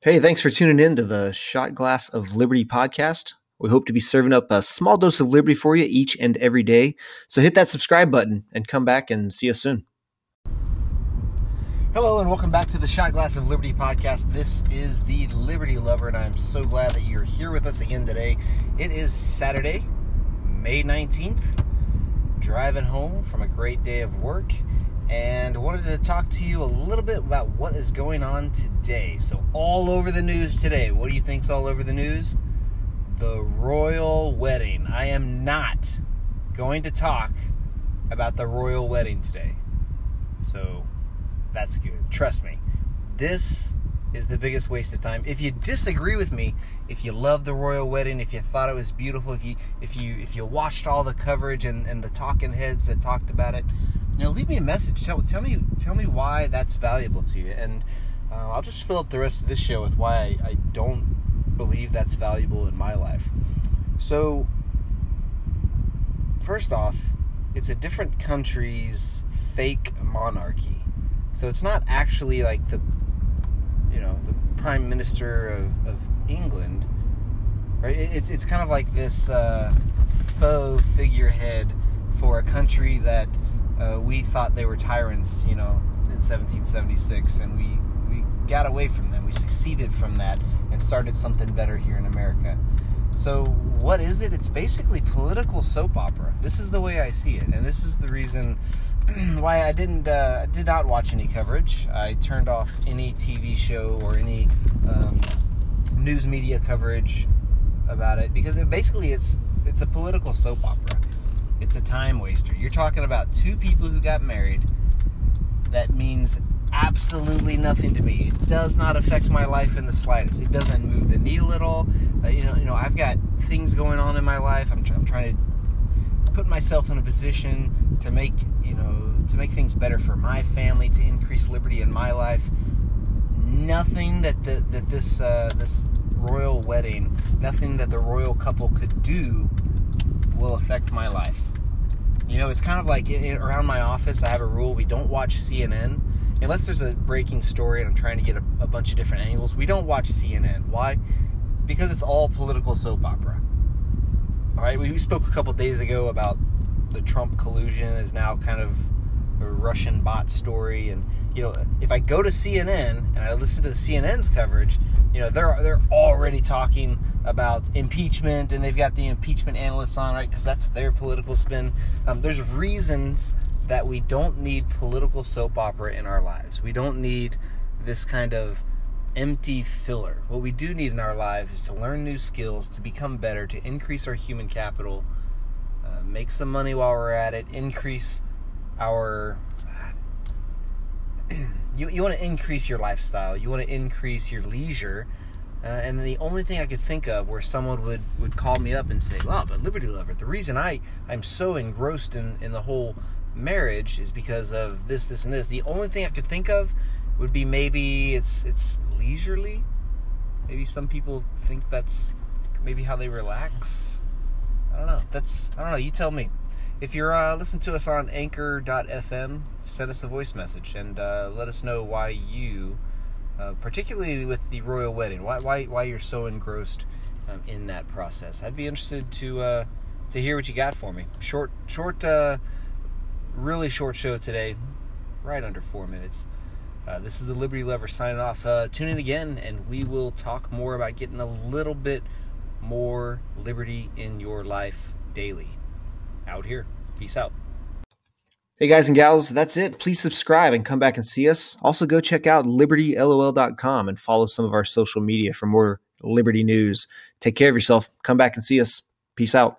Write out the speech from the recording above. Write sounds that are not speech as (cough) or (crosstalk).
Hey, thanks for tuning in to the Shot Glass of Liberty podcast. We hope to be serving up a small dose of liberty for you each and every day. So hit that subscribe button and come back and see us soon. Hello, and welcome back to the Shot Glass of Liberty podcast. This is the Liberty Lover, and I'm so glad that you're here with us again today. It is Saturday, May 19th, driving home from a great day of work and wanted to talk to you a little bit about what is going on today. So, all over the news today. What do you think's all over the news? The royal wedding. I am not going to talk about the royal wedding today. So, that's good. Trust me. This is the biggest waste of time. If you disagree with me, if you love the royal wedding, if you thought it was beautiful, if you if you if you watched all the coverage and, and the talking heads that talked about it, you know, leave me a message. Tell, tell me tell me why that's valuable to you, and uh, I'll just fill up the rest of this show with why I, I don't believe that's valuable in my life. So, first off, it's a different country's fake monarchy. So it's not actually like the, you know, the prime minister of, of England, right? It's it's kind of like this uh, faux figurehead for a country that uh, we thought they were tyrants, you know, in 1776, and we we got away from them. We succeeded from that and started something better here in America. So what is it? It's basically political soap opera. This is the way I see it, and this is the reason (clears throat) why I didn't uh, did not watch any coverage. I turned off any TV show or any um, news media coverage about it because it, basically it's it's a political soap opera. It's a time waster. You're talking about two people who got married. That means absolutely nothing to me. It does not affect my life in the slightest. It doesn't move the needle at all. Uh, you know, you know, I've got things going on in my life. I'm, tr- I'm trying to put myself in a position to make, you know, to make things better for my family, to increase liberty in my life. Nothing that the, that this uh, this royal wedding, nothing that the royal couple could do will affect my life. You know, it's kind of like in, around my office, I have a rule we don't watch CNN unless there's a breaking story and I'm trying to get a, a bunch of different angles. We don't watch CNN. Why? Because it's all political soap opera. All right, we spoke a couple days ago about the Trump collusion is now kind of a Russian bot story, and you know, if I go to CNN and I listen to the CNN's coverage, you know they're they're already talking about impeachment and they've got the impeachment analysts on right? Because that's their political spin. Um, there's reasons that we don't need political soap opera in our lives. We don't need this kind of empty filler what we do need in our lives is to learn new skills to become better to increase our human capital uh, make some money while we're at it increase our (clears throat) you, you want to increase your lifestyle, you want to increase your leisure. Uh, and the only thing I could think of where someone would, would call me up and say, "Well, but Liberty Lover, the reason I I'm so engrossed in, in the whole marriage is because of this, this, and this." The only thing I could think of would be maybe it's it's leisurely. Maybe some people think that's maybe how they relax. I don't know. That's I don't know. You tell me. If you're uh, listening to us on anchor.fm, send us a voice message and uh, let us know why you, uh, particularly with the royal wedding, why, why, why you're so engrossed um, in that process. I'd be interested to uh, to hear what you got for me. Short, short, uh, really short show today, right under four minutes. Uh, this is the Liberty Lover signing off. tune in again, and we will talk more about getting a little bit more liberty in your life daily out here. Peace out. Hey guys and gals, that's it. Please subscribe and come back and see us. Also, go check out libertylol.com and follow some of our social media for more Liberty news. Take care of yourself. Come back and see us. Peace out.